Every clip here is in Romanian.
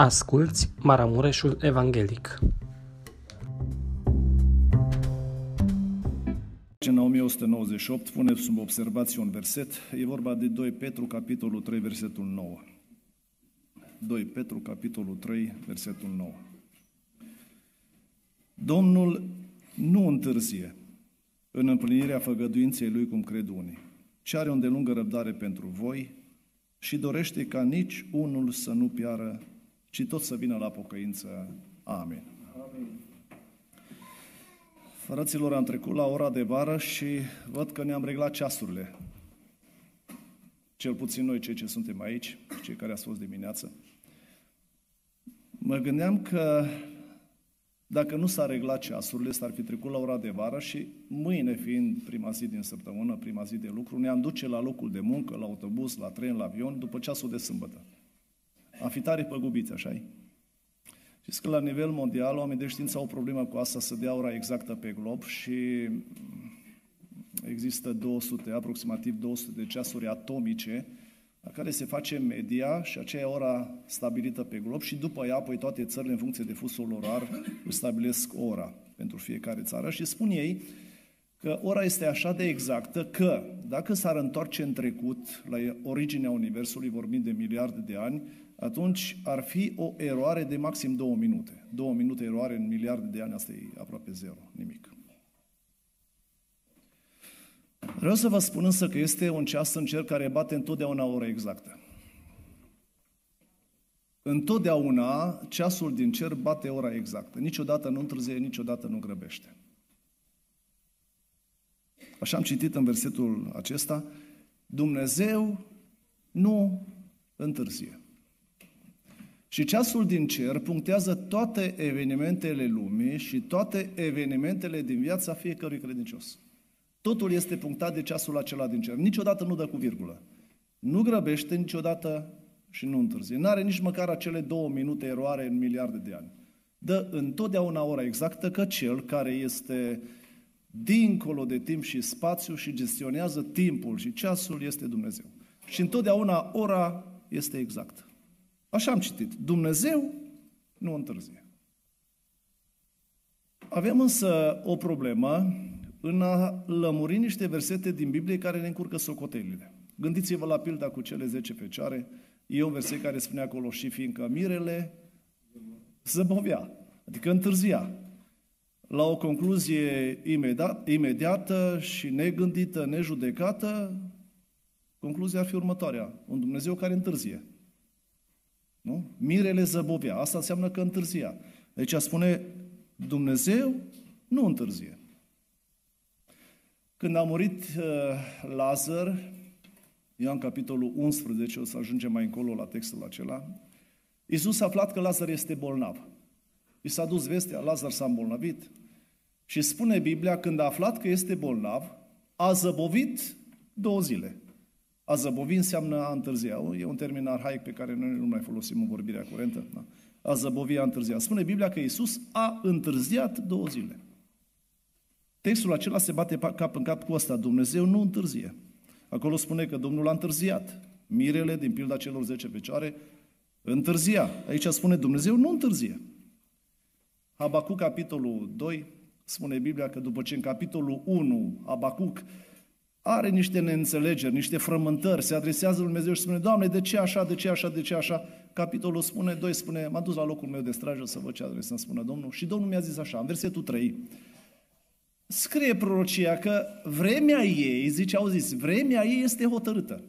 Asculți Maramureșul Evanghelic. În 1198 pune sub observație un verset, e vorba de 2 Petru, capitolul 3, versetul 9. 2 Petru, capitolul 3, versetul 9. Domnul nu întârzie în împlinirea făgăduinței Lui cum cred unii, ci are o îndelungă răbdare pentru voi și dorește ca nici unul să nu piară, ci tot să vină la pocăință. Amin. Amin. Fraților, am trecut la ora de vară și văd că ne-am reglat ceasurile. Cel puțin noi, cei ce suntem aici, cei care ați fost dimineață. Mă gândeam că dacă nu s-ar regla ceasurile, s-ar fi trecut la ora de vară și mâine, fiind prima zi din săptămână, prima zi de lucru, ne-am duce la locul de muncă, la autobuz, la tren, la avion, după ceasul de sâmbătă. Am fi tare păgubiți, așa -i? Știți că la nivel mondial oamenii de știință au o problemă cu asta să dea ora exactă pe glob și există 200, aproximativ 200 de ceasuri atomice la care se face media și aceea ora stabilită pe glob și după ea, apoi toate țările, în funcție de fusul orar, își stabilesc ora pentru fiecare țară și spun ei că ora este așa de exactă că dacă s-ar întoarce în trecut, la originea Universului, vorbind de miliarde de ani, atunci ar fi o eroare de maxim două minute. Două minute eroare în miliarde de ani, asta e aproape zero, nimic. Vreau să vă spun însă că este un ceas în cer care bate întotdeauna ora exactă. Întotdeauna ceasul din cer bate ora exactă. Niciodată nu întârzie, niciodată nu grăbește. Așa am citit în versetul acesta, Dumnezeu nu întârzie. Și ceasul din cer punctează toate evenimentele lumii și toate evenimentele din viața fiecărui credincios. Totul este punctat de ceasul acela din cer. Niciodată nu dă cu virgulă. Nu grăbește niciodată și nu întârzie. Nu are nici măcar acele două minute eroare în miliarde de ani. Dă întotdeauna ora exactă că cel care este dincolo de timp și spațiu și gestionează timpul și ceasul este Dumnezeu. Și întotdeauna ora este exactă. Așa am citit. Dumnezeu nu întârzie. Avem însă o problemă în a lămuri niște versete din Biblie care ne încurcă socotelile. Gândiți-vă la pilda cu cele 10 fecioare. E un verset care spune acolo și fiindcă mirele zăbovea, adică întârzia. La o concluzie imediat, imediată și negândită, nejudecată, concluzia ar fi următoarea. Un Dumnezeu care întârzie. Nu? Mirele zăbovea. Asta înseamnă că întârzia. Deci spune Dumnezeu nu întârzie. Când a murit uh, Lazar, Ioan capitolul 11, o să ajungem mai încolo la textul acela, Iisus a aflat că Lazar este bolnav. I s-a dus vestea, Lazar s-a îmbolnăvit. Și spune Biblia, când a aflat că este bolnav, a zăbovit două zile. A zăbovi înseamnă a întârzia. E un termen arhaic pe care noi nu mai folosim în vorbirea curentă. Da? A zăbovi, a întârzia. Spune Biblia că Iisus a întârziat două zile. Textul acela se bate cap în cap cu asta. Dumnezeu nu întârzie. Acolo spune că Domnul a întârziat. Mirele din pilda celor 10 fecioare întârzia. Aici spune Dumnezeu nu întârzie. Habacuc, capitolul 2, spune Biblia că după ce în capitolul 1 Habacuc are niște neînțelegeri, niște frământări, se adresează lui Dumnezeu și spune, Doamne, de ce așa, de ce așa, de ce așa? Capitolul spune, 2 spune, m-am dus la locul meu de strajă să văd ce adresă să spună Domnul. Și Domnul mi-a zis așa, în versetul 3, scrie prorocia că vremea ei, zice, au zis, vremea ei este hotărâtă.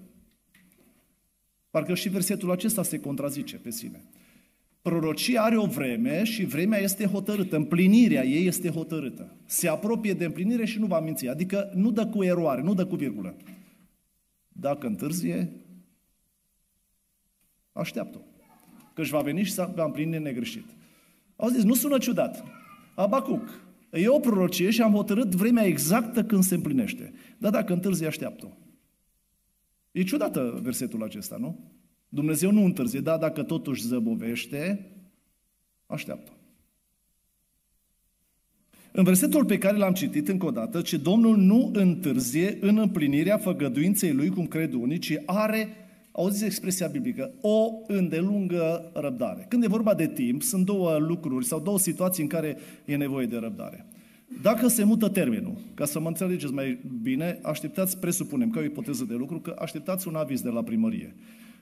Parcă și versetul acesta se contrazice pe sine. Prorocia are o vreme și vremea este hotărâtă, împlinirea ei este hotărâtă. Se apropie de împlinire și nu va minți, adică nu dă cu eroare, nu dă cu virgulă. Dacă întârzie, așteaptă-o. Că își va veni și va împlini negreșit. Au zis, nu sună ciudat. Abacuc, e o prorocie și am hotărât vremea exactă când se împlinește. Dar dacă întârzie, așteaptă-o. E ciudată versetul acesta, nu? Dumnezeu nu întârzie, dar dacă totuși zăbovește, așteaptă. În versetul pe care l-am citit încă o dată, ce Domnul nu întârzie în împlinirea făgăduinței Lui, cum cred unii, ci are auziți expresia biblică, o îndelungă răbdare. Când e vorba de timp, sunt două lucruri sau două situații în care e nevoie de răbdare. Dacă se mută termenul, ca să mă înțelegeți mai bine, așteptați, presupunem, ca o ipoteză de lucru, că așteptați un aviz de la primărie.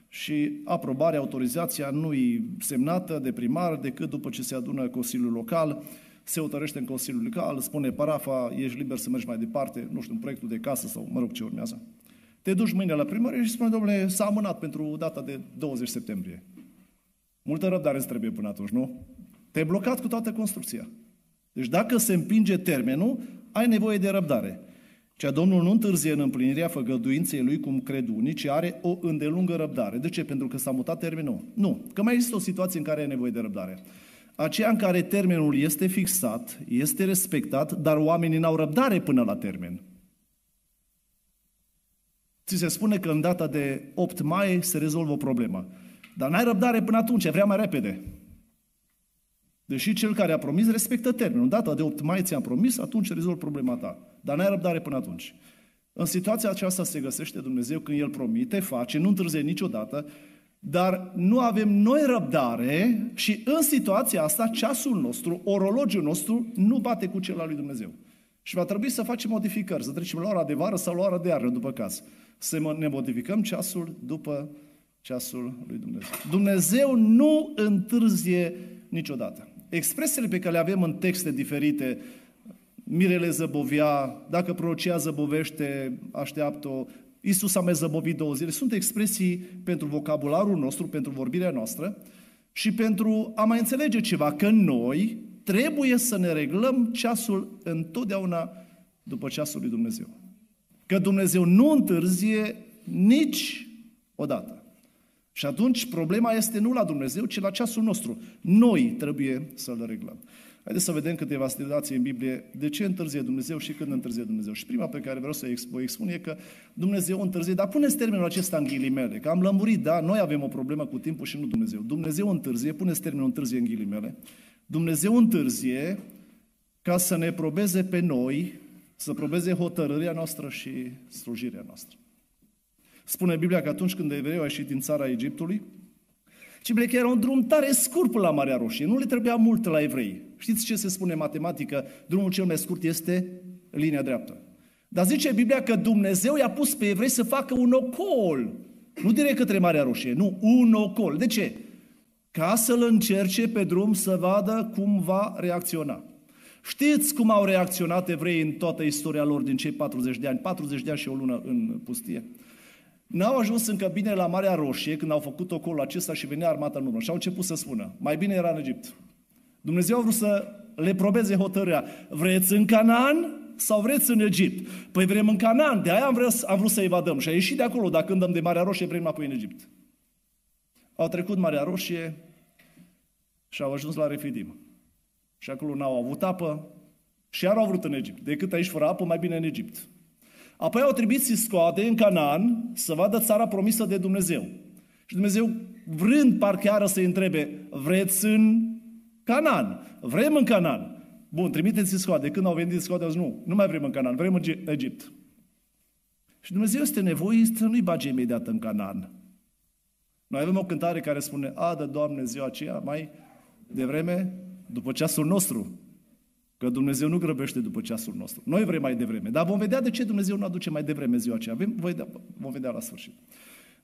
Și aprobarea, autorizația nu e semnată de primar decât după ce se adună Consiliul Local, se hotărăște în Consiliul Local, spune parafa, ești liber să mergi mai departe, nu știu, un proiectul de casă sau, mă rog, ce urmează. Te duci mâine la primărie și spune, domnule, s-a amânat pentru data de 20 septembrie. Multă răbdare îți trebuie până atunci, nu? Te-ai blocat cu toată construcția. Deci dacă se împinge termenul, ai nevoie de răbdare. Cea Domnul nu întârzie în împlinirea făgăduinței lui, cum cred unii, ci are o îndelungă răbdare. De ce? Pentru că s-a mutat termenul? Nu. Că mai există o situație în care ai nevoie de răbdare. Aceea în care termenul este fixat, este respectat, dar oamenii n-au răbdare până la termen. Ți se spune că în data de 8 mai se rezolvă o problemă. Dar n-ai răbdare până atunci, vrea mai repede. Deși cel care a promis respectă termenul. Data de 8 mai ți-am promis, atunci rezolv problema ta. Dar n-ai răbdare până atunci. În situația aceasta se găsește Dumnezeu când El promite, face, nu întârzie niciodată, dar nu avem noi răbdare și în situația asta ceasul nostru, orologiul nostru, nu bate cu cel al lui Dumnezeu. Și va trebui să facem modificări, să trecem la ora de vară sau la ora de iarnă, după caz. Să ne modificăm ceasul după ceasul lui Dumnezeu. Dumnezeu nu întârzie niciodată. Expresiile pe care le avem în texte diferite, Mirele zăbovia, dacă prorocia zăbovește, așteaptă-o, Iisus a mai zăbovit două zile, sunt expresii pentru vocabularul nostru, pentru vorbirea noastră și pentru a mai înțelege ceva, că noi trebuie să ne reglăm ceasul întotdeauna după ceasul lui Dumnezeu. Că Dumnezeu nu întârzie nici odată. Și atunci problema este nu la Dumnezeu, ci la ceasul nostru. Noi trebuie să-l reglăm. Haideți să vedem câteva situații în Biblie de ce întârzie Dumnezeu și când întârzie Dumnezeu. Și prima pe care vreau să o expun e că Dumnezeu întârzie, dar puneți termenul acesta în ghilimele, că am lămurit, da, noi avem o problemă cu timpul și nu Dumnezeu. Dumnezeu întârzie, puneți termenul întârzie în ghilimele. Dumnezeu întârzie ca să ne probeze pe noi, să probeze hotărârea noastră și slujirea noastră. Spune Biblia că atunci când evrei au ieșit din țara Egiptului, ci că era un drum tare scurt până la Marea Roșie. Nu le trebuia mult la evrei. Știți ce se spune în matematică? Drumul cel mai scurt este linia dreaptă. Dar zice Biblia că Dumnezeu i-a pus pe evrei să facă un ocol. Nu direct către Marea Roșie, nu, un ocol. De ce? Ca să-l încerce pe drum să vadă cum va reacționa. Știți cum au reacționat evreii în toată istoria lor din cei 40 de ani, 40 de ani și o lună în pustie? N-au ajuns încă bine la Marea Roșie când au făcut ocolul acesta și venea armata în urmă și au început să spună, mai bine era în Egipt. Dumnezeu a vrut să le probeze hotărârea. Vreți în Canaan sau vreți în Egipt? Păi vrem în Canaan, de aia am vrut, am vrut să evadăm. Și a ieșit de acolo, dacă când dăm de Marea Roșie, vrem înapoi în Egipt. Au trecut Marea Roșie și au ajuns la Refidim. Și acolo n-au avut apă și iar au vrut în Egipt. Decât aici fără apă, mai bine în Egipt. Apoi au trebuit să scoate în Canaan să vadă țara promisă de Dumnezeu. Și Dumnezeu, vrând parchiară să-i întrebe, vreți în Canaan? Vrem în Canaan. Bun, trimiteți scoade. Când au venit scoade, au zis, nu, nu mai vrem în Canaan, vrem în Egipt. Și Dumnezeu este nevoit să nu-i bage imediat în Canaan. Noi avem o cântare care spune, adă, Doamne, ziua aceea, mai devreme, după ceasul nostru. Că Dumnezeu nu grăbește după ceasul nostru. Noi vrem mai devreme. Dar vom vedea de ce Dumnezeu nu aduce mai devreme ziua aceea. Vom vedea, vom vedea la sfârșit.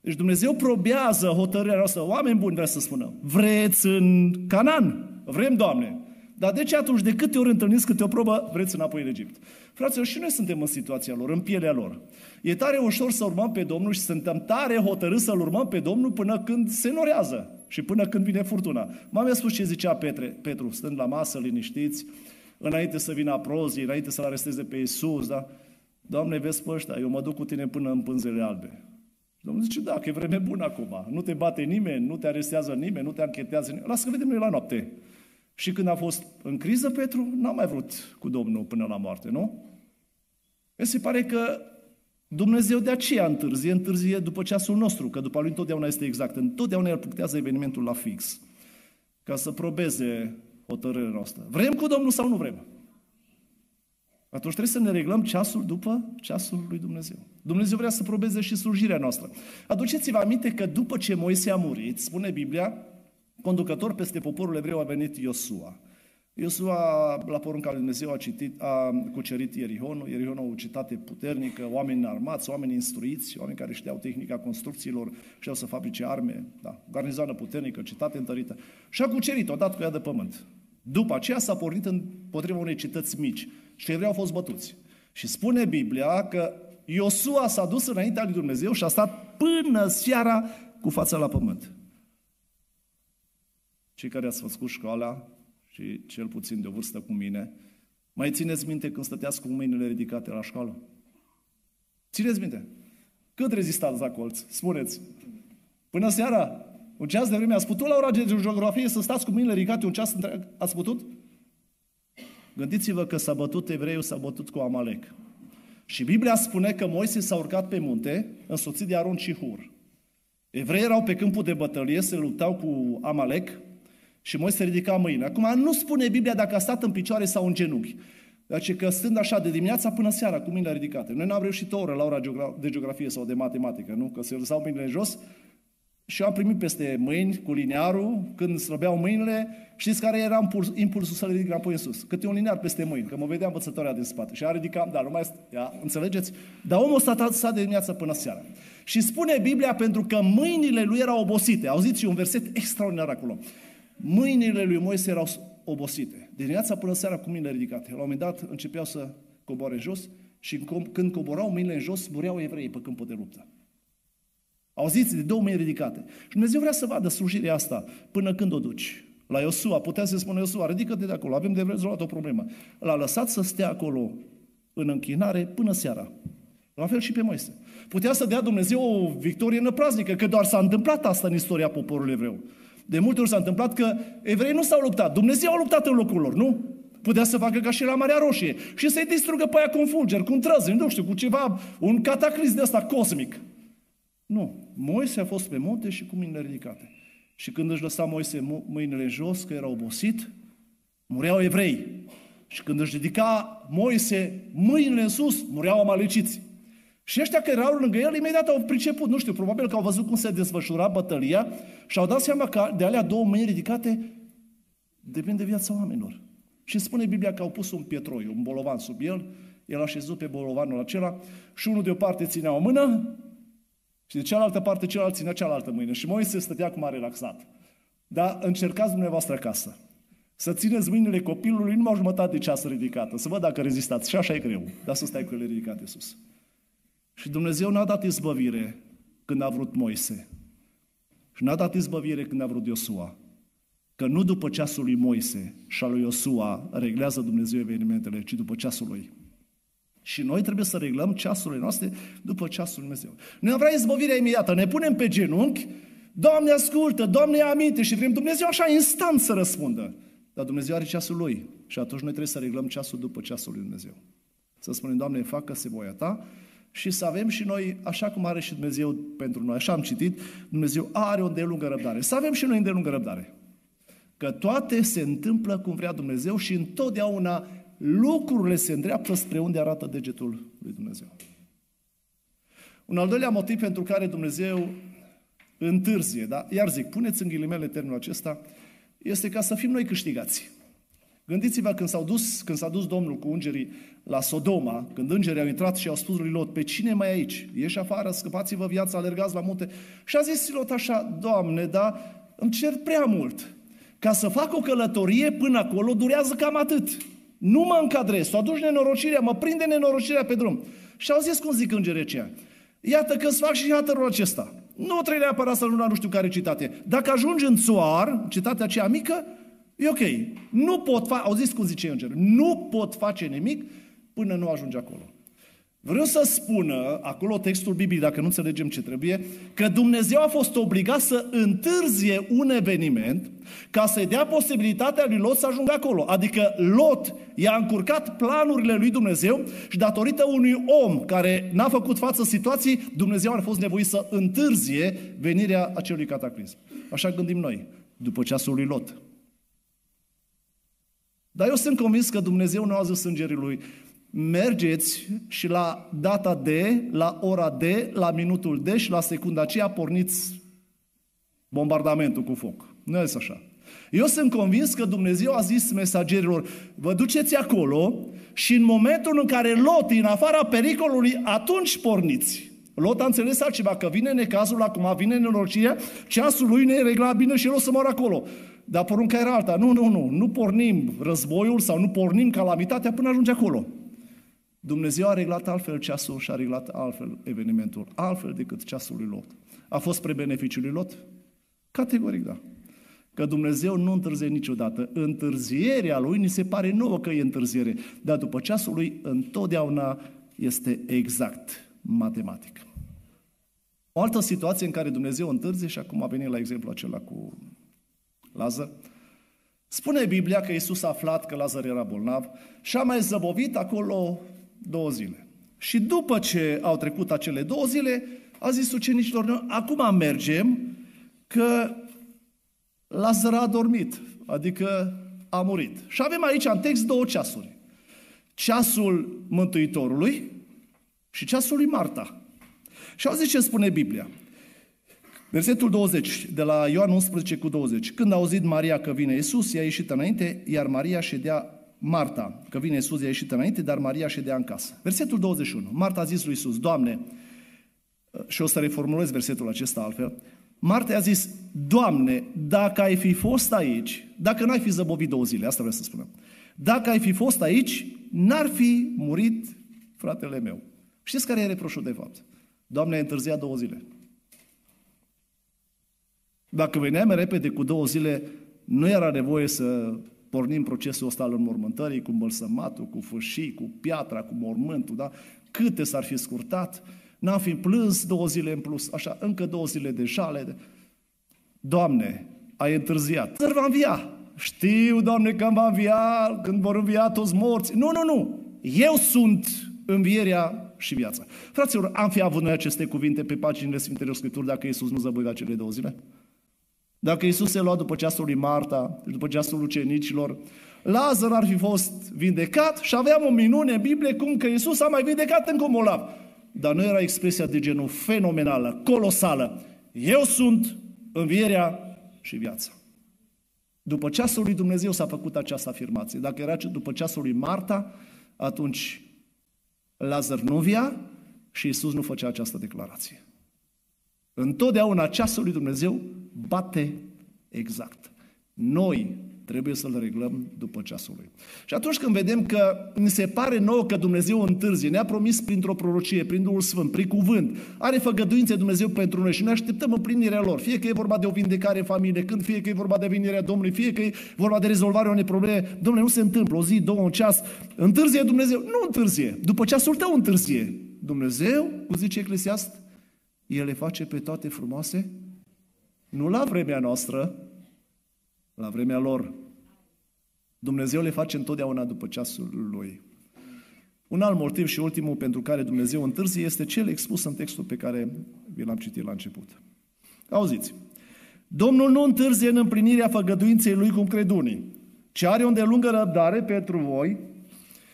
Deci Dumnezeu probează hotărârea noastră. Oameni buni vrea să spună, vreți în Canaan? Vrem, Doamne. Dar de ce atunci, de câte ori întâlniți câte o probă, vreți înapoi în Egipt? Fraților, și noi suntem în situația lor, în pielea lor. E tare ușor să urmăm pe Domnul și suntem tare hotărâți să-L urmăm pe Domnul până când se norează și până când vine furtuna. M-am spus ce zicea Petre, Petru, stând la masă, liniștiți, înainte să vină aprozii, înainte să-L aresteze pe Iisus, da? Doamne, vezi pe ăștia, eu mă duc cu tine până în pânzele albe. Domnul zice, da, că e vreme bună acum. Nu te bate nimeni, nu te arestează nimeni, nu te anchetează nimeni. Lasă că vedem noi la noapte. Și când a fost în criză, Petru n-a mai vrut cu Domnul până la moarte, nu? Mi se pare că Dumnezeu de aceea întârzie, întârzie după ceasul nostru, că după lui întotdeauna este exact. Întotdeauna el punctează evenimentul la fix, ca să probeze hotărârea noastră. Vrem cu Domnul sau nu vrem? Atunci trebuie să ne reglăm ceasul după ceasul lui Dumnezeu. Dumnezeu vrea să probeze și slujirea noastră. Aduceți-vă aminte că după ce Moise a murit, spune Biblia, conducător peste poporul evreu a venit Iosua. Iosua, la porunca lui Dumnezeu, a, citit, a cucerit Ierihonul. Ierihonul o citate puternică, oameni armați, oameni instruiți, oameni care știau tehnica construcțiilor, știau să fabrice arme, da, garnizoană puternică, citate întărită. Și a cucerit odată cu ea de pământ. După aceea s-a pornit împotriva unei cetăți mici și evreii au fost bătuți. Și spune Biblia că Iosua s-a dus înaintea lui Dumnezeu și a stat până seara cu fața la pământ. Cei care ați făcut școala și cel puțin de o vârstă cu mine, mai țineți minte când stăteați cu mâinile ridicate la școală? Țineți minte. Cât rezistați la colț? Spuneți. Până seara? Un ceas de vreme. Ați putut la ora de geografie să stați cu mâinile ridicate un ceas întreg? Ați putut? Gândiți-vă că s-a bătut evreiul, s-a bătut cu Amalek. Și Biblia spune că Moise s-a urcat pe munte, însoțit de Aron și Hur. Evrei erau pe câmpul de bătălie, se luptau cu Amalek și Moise ridica mâine. Acum nu spune Biblia dacă a stat în picioare sau în genunchi. Deci că stând așa de dimineața până seara cu mâinile ridicate. Noi n-am reușit o oră la ora de geografie sau de matematică, nu? Că se lăsau mâinile jos și am primit peste mâini cu linearul, când slăbeau mâinile, știți care era impulsul, impulsul să le ridic înapoi în sus? Câte un linear peste mâini, că mă vedea învățătoarea din spate. Și a ridicat, dar nu mai, ia, înțelegeți? Dar omul ăsta stat de dimineața până seara. Și spune Biblia pentru că mâinile lui erau obosite. Auziți un verset extraordinar acolo. Mâinile lui Moise erau obosite. De dimineața până seara cu mâinile ridicate. La un moment dat începeau să coboare jos și când coborau mâinile în jos, mureau evreii pe câmpul de luptă. Auziți, de două mâini ridicate. Și Dumnezeu vrea să vadă slujirea asta până când o duci. La Iosua, putea să spună Iosua, ridică-te de acolo, avem de rezolvat o problemă. L-a lăsat să stea acolo în închinare până seara. La fel și pe Moise. Putea să dea Dumnezeu o victorie năpraznică, că doar s-a întâmplat asta în istoria poporului evreu. De multe ori s-a întâmplat că evreii nu s-au luptat, Dumnezeu a luptat în locul lor, nu? Putea să facă ca și la Marea Roșie și să-i distrugă pe aia cu un fulger, cu un trăzări, nu știu, cu ceva, un cataclism de ăsta cosmic. Nu. Moise a fost pe munte și cu mâinile ridicate. Și când își lăsa Moise mâinile jos, că era obosit, mureau evrei. Și când își ridica Moise mâinile în sus, mureau amaleciți. Și ăștia care erau lângă el, imediat au priceput, nu știu, probabil că au văzut cum se desfășura bătălia și au dat seama că de alea două mâini ridicate depinde de viața oamenilor. Și spune Biblia că au pus un pietroi, un bolovan sub el, el a șezut pe bolovanul acela și unul de o parte ținea o mână și de cealaltă parte celălalt ținea cealaltă mâine. Și Moise stătea cum a relaxat. Dar încercați dumneavoastră acasă. Să țineți mâinile copilului numai o jumătate de ceas ridicată. Să văd dacă rezistați. Și așa e greu. Dar să stai cu ele ridicate sus. Și Dumnezeu n-a dat izbăvire când a vrut Moise. Și n-a dat izbăvire când a vrut Iosua. Că nu după ceasul lui Moise și al lui Iosua reglează Dumnezeu evenimentele, ci după ceasul lui. Și noi trebuie să reglăm ceasurile noastre după ceasul Lui Dumnezeu. Noi am vrea izbăvirea imediată, ne punem pe genunchi, Doamne ascultă, Doamne ia aminte și vrem Dumnezeu așa instant să răspundă. Dar Dumnezeu are ceasul Lui și atunci noi trebuie să reglăm ceasul după ceasul Lui Dumnezeu. Să spunem, Doamne, facă-se voia Ta și să avem și noi, așa cum are și Dumnezeu pentru noi, așa am citit, Dumnezeu are o îndelungă răbdare. Să avem și noi îndelungă răbdare. Că toate se întâmplă cum vrea Dumnezeu și întotdeauna lucrurile se îndreaptă spre unde arată degetul lui Dumnezeu. Un al doilea motiv pentru care Dumnezeu întârzie, da? iar zic, puneți în ghilimele termenul acesta, este ca să fim noi câștigați. Gândiți-vă când, s-au dus, când s-a dus Domnul cu îngerii la Sodoma, când îngerii au intrat și au spus lui Lot, pe cine mai aici? Ieși afară, scăpați-vă viața, alergați la munte. Și a zis Lot așa, Doamne, da, îmi cer prea mult. Ca să fac o călătorie până acolo durează cam atât. Nu mă încadrez, să aduci nenorocirea, mă prinde nenorocirea pe drum. Și au zis cum zic îngerii aceia. Iată că îți fac și hatărul acesta. Nu trebuie neapărat să nu nu știu care citate. Dacă ajungi în țoar, citatea aceea mică, e ok. Nu pot face, au zis cum zice îngerul, nu pot face nimic până nu ajungi acolo. Vreau să spună, acolo textul Bibliei, dacă nu înțelegem ce trebuie, că Dumnezeu a fost obligat să întârzie un eveniment ca să-i dea posibilitatea lui Lot să ajungă acolo. Adică Lot i-a încurcat planurile lui Dumnezeu și datorită unui om care n-a făcut față situației, Dumnezeu a fost nevoit să întârzie venirea acelui cataclism. Așa gândim noi, după ceasul lui Lot. Dar eu sunt convins că Dumnezeu nu a zis îngerii lui, mergeți și la data de, la ora de, la minutul de și la secunda aceea porniți bombardamentul cu foc. Nu este așa. Eu sunt convins că Dumnezeu a zis mesagerilor, vă duceți acolo și în momentul în care Lot în afara pericolului, atunci porniți. Lot a înțeles altceva, că vine necazul acum, vine nenorocirea, ceasul lui ne regla bine și el o să moară acolo. Dar porunca era alta. Nu, nu, nu, nu pornim războiul sau nu pornim calamitatea până ajunge acolo. Dumnezeu a reglat altfel ceasul și a reglat altfel evenimentul, altfel decât ceasul lui Lot. A fost spre beneficiul lui Lot? Categoric da. Că Dumnezeu nu întârzie niciodată. Întârzierea lui ni se pare nouă că e întârziere, dar după ceasul lui întotdeauna este exact matematic. O altă situație în care Dumnezeu întârzie, și acum a venit la exemplu acela cu Lazar, spune Biblia că Iisus a aflat că Lazar era bolnav și a mai zăbovit acolo două zile. Și după ce au trecut acele două zile, a zis ucenicilor, acum mergem că Lazar a dormit, adică a murit. Și avem aici în text două ceasuri. Ceasul Mântuitorului și ceasul lui Marta. Și auziți ce spune Biblia. Versetul 20, de la Ioan 11 cu 20. Când a auzit Maria că vine Isus, i-a ieșit înainte, iar Maria ședea, Marta, că vine Isus, i-a ieșit înainte, dar Maria ședea în casă. Versetul 21. Marta a zis lui Isus, Doamne, și o să reformulez versetul acesta altfel, Marta a zis, Doamne, dacă ai fi fost aici, dacă n-ai fi zăbovit două zile, asta vreau să spunem, dacă ai fi fost aici, n-ar fi murit fratele meu. Știți care e reproșul de fapt? Doamne, ai întârziat două zile. Dacă veneam repede cu două zile, nu era nevoie să pornim procesul ăsta al înmormântării cu îmbălsămatul, cu fâșii, cu piatra, cu mormântul, da? Câte s-ar fi scurtat, n-am fi plâns două zile în plus, așa, încă două zile de jale. Doamne, ai întârziat. Să va învia. Știu, Doamne, că va învia, când vor învia toți morți. Nu, nu, nu. Eu sunt învierea și viața. Fraților, am fi avut noi aceste cuvinte pe paginile Sfintelor Scripturi dacă Iisus nu zăbăia cele două zile? Dacă Iisus se lua după ceasul lui Marta, după ceasul ucenicilor, Lazar ar fi fost vindecat și aveam o minune în Biblie cum că Iisus a mai vindecat încă un molav. Dar nu era expresia de genul fenomenală, colosală. Eu sunt învierea și viața. După ceasul lui Dumnezeu s-a făcut această afirmație. Dacă era după ceasul lui Marta, atunci Lazar nu via și Iisus nu făcea această declarație. Întotdeauna ceasul lui Dumnezeu bate exact. Noi trebuie să-l reglăm după ceasul lui. Și atunci când vedem că ni se pare nouă că Dumnezeu întârzie, ne-a promis printr-o prorocie, prin Duhul Sfânt, prin cuvânt, are făgăduințe Dumnezeu pentru noi și ne așteptăm împlinirea lor. Fie că e vorba de o vindecare în familie, când fie că e vorba de venirea Domnului, fie că e vorba de rezolvarea unei probleme, Domnule, nu se întâmplă o zi, două, un ceas. Întârzie Dumnezeu? Nu întârzie. După ceasul tău întârzie. Dumnezeu, cum zice Eclesiast, El le face pe toate frumoase, nu la vremea noastră, la vremea lor. Dumnezeu le face întotdeauna după ceasul lui. Un alt motiv și ultimul pentru care Dumnezeu întârzie este cel expus în textul pe care vi l-am citit la început. Auziți, Domnul nu întârzie în împlinirea făgăduinței lui cum cred unii, ci are o îndelungă răbdare pentru voi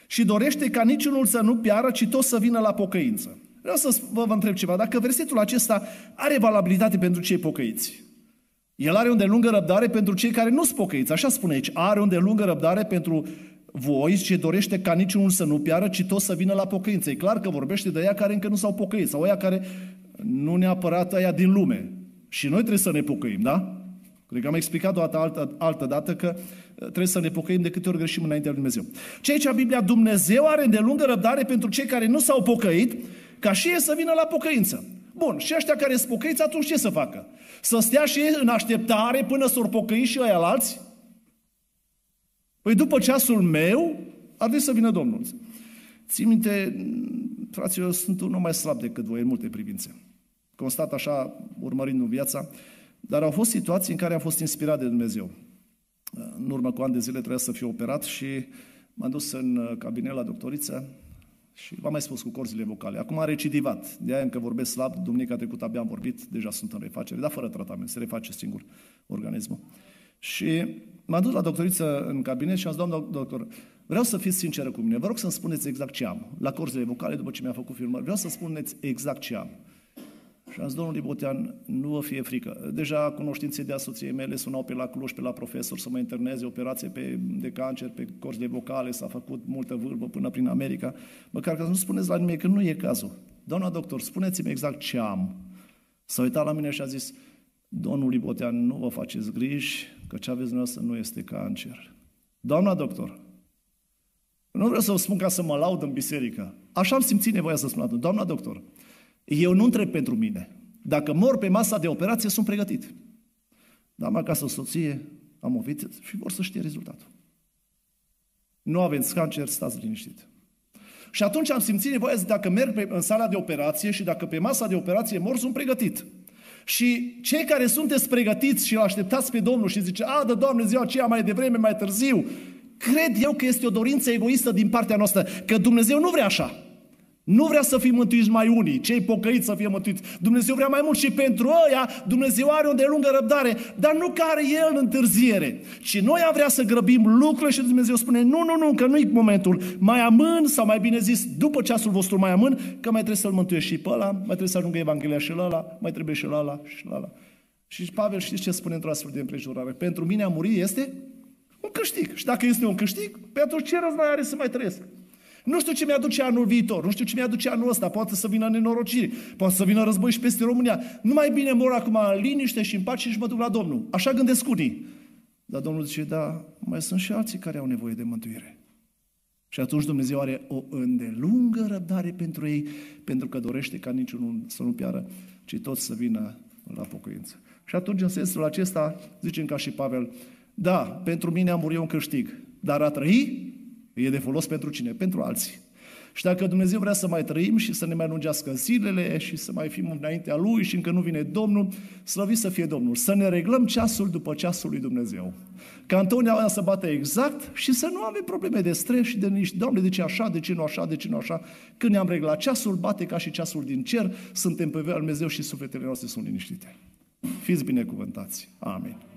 și dorește ca niciunul să nu piară, ci tot să vină la pocăință. Vreau să vă, vă întreb ceva. Dacă versetul acesta are valabilitate pentru cei pocăiți, el are unde lungă răbdare pentru cei care nu sunt pocăiți. Așa spune aici. Are unde lungă răbdare pentru voi ce dorește ca niciunul să nu piară, ci tot să vină la pocăință. E clar că vorbește de aia care încă nu s-au pocăit sau aia care nu neapărat aia din lume. Și noi trebuie să ne pocăim, da? Cred că am explicat o dată, altă, altă dată că trebuie să ne pocăim de câte ori greșim înaintea lui Dumnezeu. Ce aici Biblia, Dumnezeu are de lungă răbdare pentru cei care nu s-au pocăit, ca și ei să vină la pocăință. Bun, și ăștia care sunt pocăiți, atunci ce să facă? Să stea și ei în așteptare până s-or pocăi și ăia alți? Păi după ceasul meu, ar trebui să vină Domnul. Țin minte, fraților, eu sunt unul mai slab decât voi în multe privințe. Constat așa, urmărind viața, dar au fost situații în care am fost inspirat de Dumnezeu. În urmă cu ani de zile trebuia să fiu operat și m-am dus în cabinet la doctoriță și v-am mai spus cu corzile vocale. Acum a recidivat. De aia încă vorbesc slab. Duminica trecută abia am vorbit. Deja sunt în refacere, dar fără tratament. Se reface singur organismul. Și m-am dus la doctoriță în cabinet și am zis, doamnă doctor, vreau să fiți sinceră cu mine, vă rog să-mi spuneți exact ce am. La corzile vocale, după ce mi-a făcut filmări, vreau să spuneți exact ce am. Și am zis, domnul Libotean, nu vă fie frică. Deja cunoștințe de asociei mele sunau pe la Cluj, pe la profesor să mă interneze, operație pe, de cancer, pe corzile vocale, s-a făcut multă vârvă până prin America. Măcar că nu spuneți la nimeni că nu e cazul. Doamna doctor, spuneți-mi exact ce am. S-a uitat la mine și a zis, domnul Libotean, nu vă faceți griji, că ce aveți dumneavoastră nu este cancer. Doamna doctor, nu vreau să vă spun ca să mă laud în biserică. Așa am simțit nevoia să spun Doamna doctor, eu nu întreb pentru mine. Dacă mor pe masa de operație, sunt pregătit. Dar am acasă o soție, am o viță și vor să știe rezultatul. Nu aveți cancer, stați liniștit. Și atunci am simțit nevoia să dacă merg pe, în sala de operație și dacă pe masa de operație mor, sunt pregătit. Și cei care sunteți pregătiți și îl așteptați pe Domnul și zice, a, dă Doamne ziua aceea mai devreme, mai târziu, cred eu că este o dorință egoistă din partea noastră, că Dumnezeu nu vrea așa. Nu vrea să fim mântuiți mai unii, cei pocăiți să fie mântuiți. Dumnezeu vrea mai mult și pentru ăia Dumnezeu are o lungă răbdare, dar nu care El în întârziere. Și noi am vrea să grăbim lucrurile și Dumnezeu spune, nu, nu, nu, că nu-i momentul. Mai amân, sau mai bine zis, după ceasul vostru mai amân, că mai trebuie să-L mântuiești și pe ăla, mai trebuie să ajungă Evanghelia și la ăla, mai trebuie și la ăla și la ăla. Și Pavel știți ce spune într-o astfel de împrejurare? Pentru mine a muri este un câștig. Și dacă este un câștig, pe atunci ce război are să mai trăiesc? Nu știu ce mi-aduce anul viitor, nu știu ce mi-aduce anul ăsta, poate să vină nenorocire, poate să vină război și peste România. Nu mai bine mor acum în liniște și în pace și mă duc la Domnul. Așa gândesc unii. Dar Domnul zice, da, mai sunt și alții care au nevoie de mântuire. Și atunci Dumnezeu are o îndelungă răbdare pentru ei, pentru că dorește ca niciunul să nu piară, ci toți să vină la pocăință. Și atunci, în sensul acesta, zicem ca și Pavel, da, pentru mine a murit un câștig, dar a trăi E de folos pentru cine? Pentru alții. Și dacă Dumnezeu vrea să mai trăim și să ne mai lungească zilele și să mai fim înaintea Lui și încă nu vine Domnul, slăvit să fie Domnul. Să ne reglăm ceasul după ceasul lui Dumnezeu. Ca întotdeauna să bată exact și să nu avem probleme de stres și de niște, Doamne, de ce așa, de ce nu așa, de ce nu așa. Când ne-am reglat ceasul, bate ca și ceasul din cer, suntem pe Dumnezeu și sufletele noastre sunt liniștite. Fiți binecuvântați. Amin.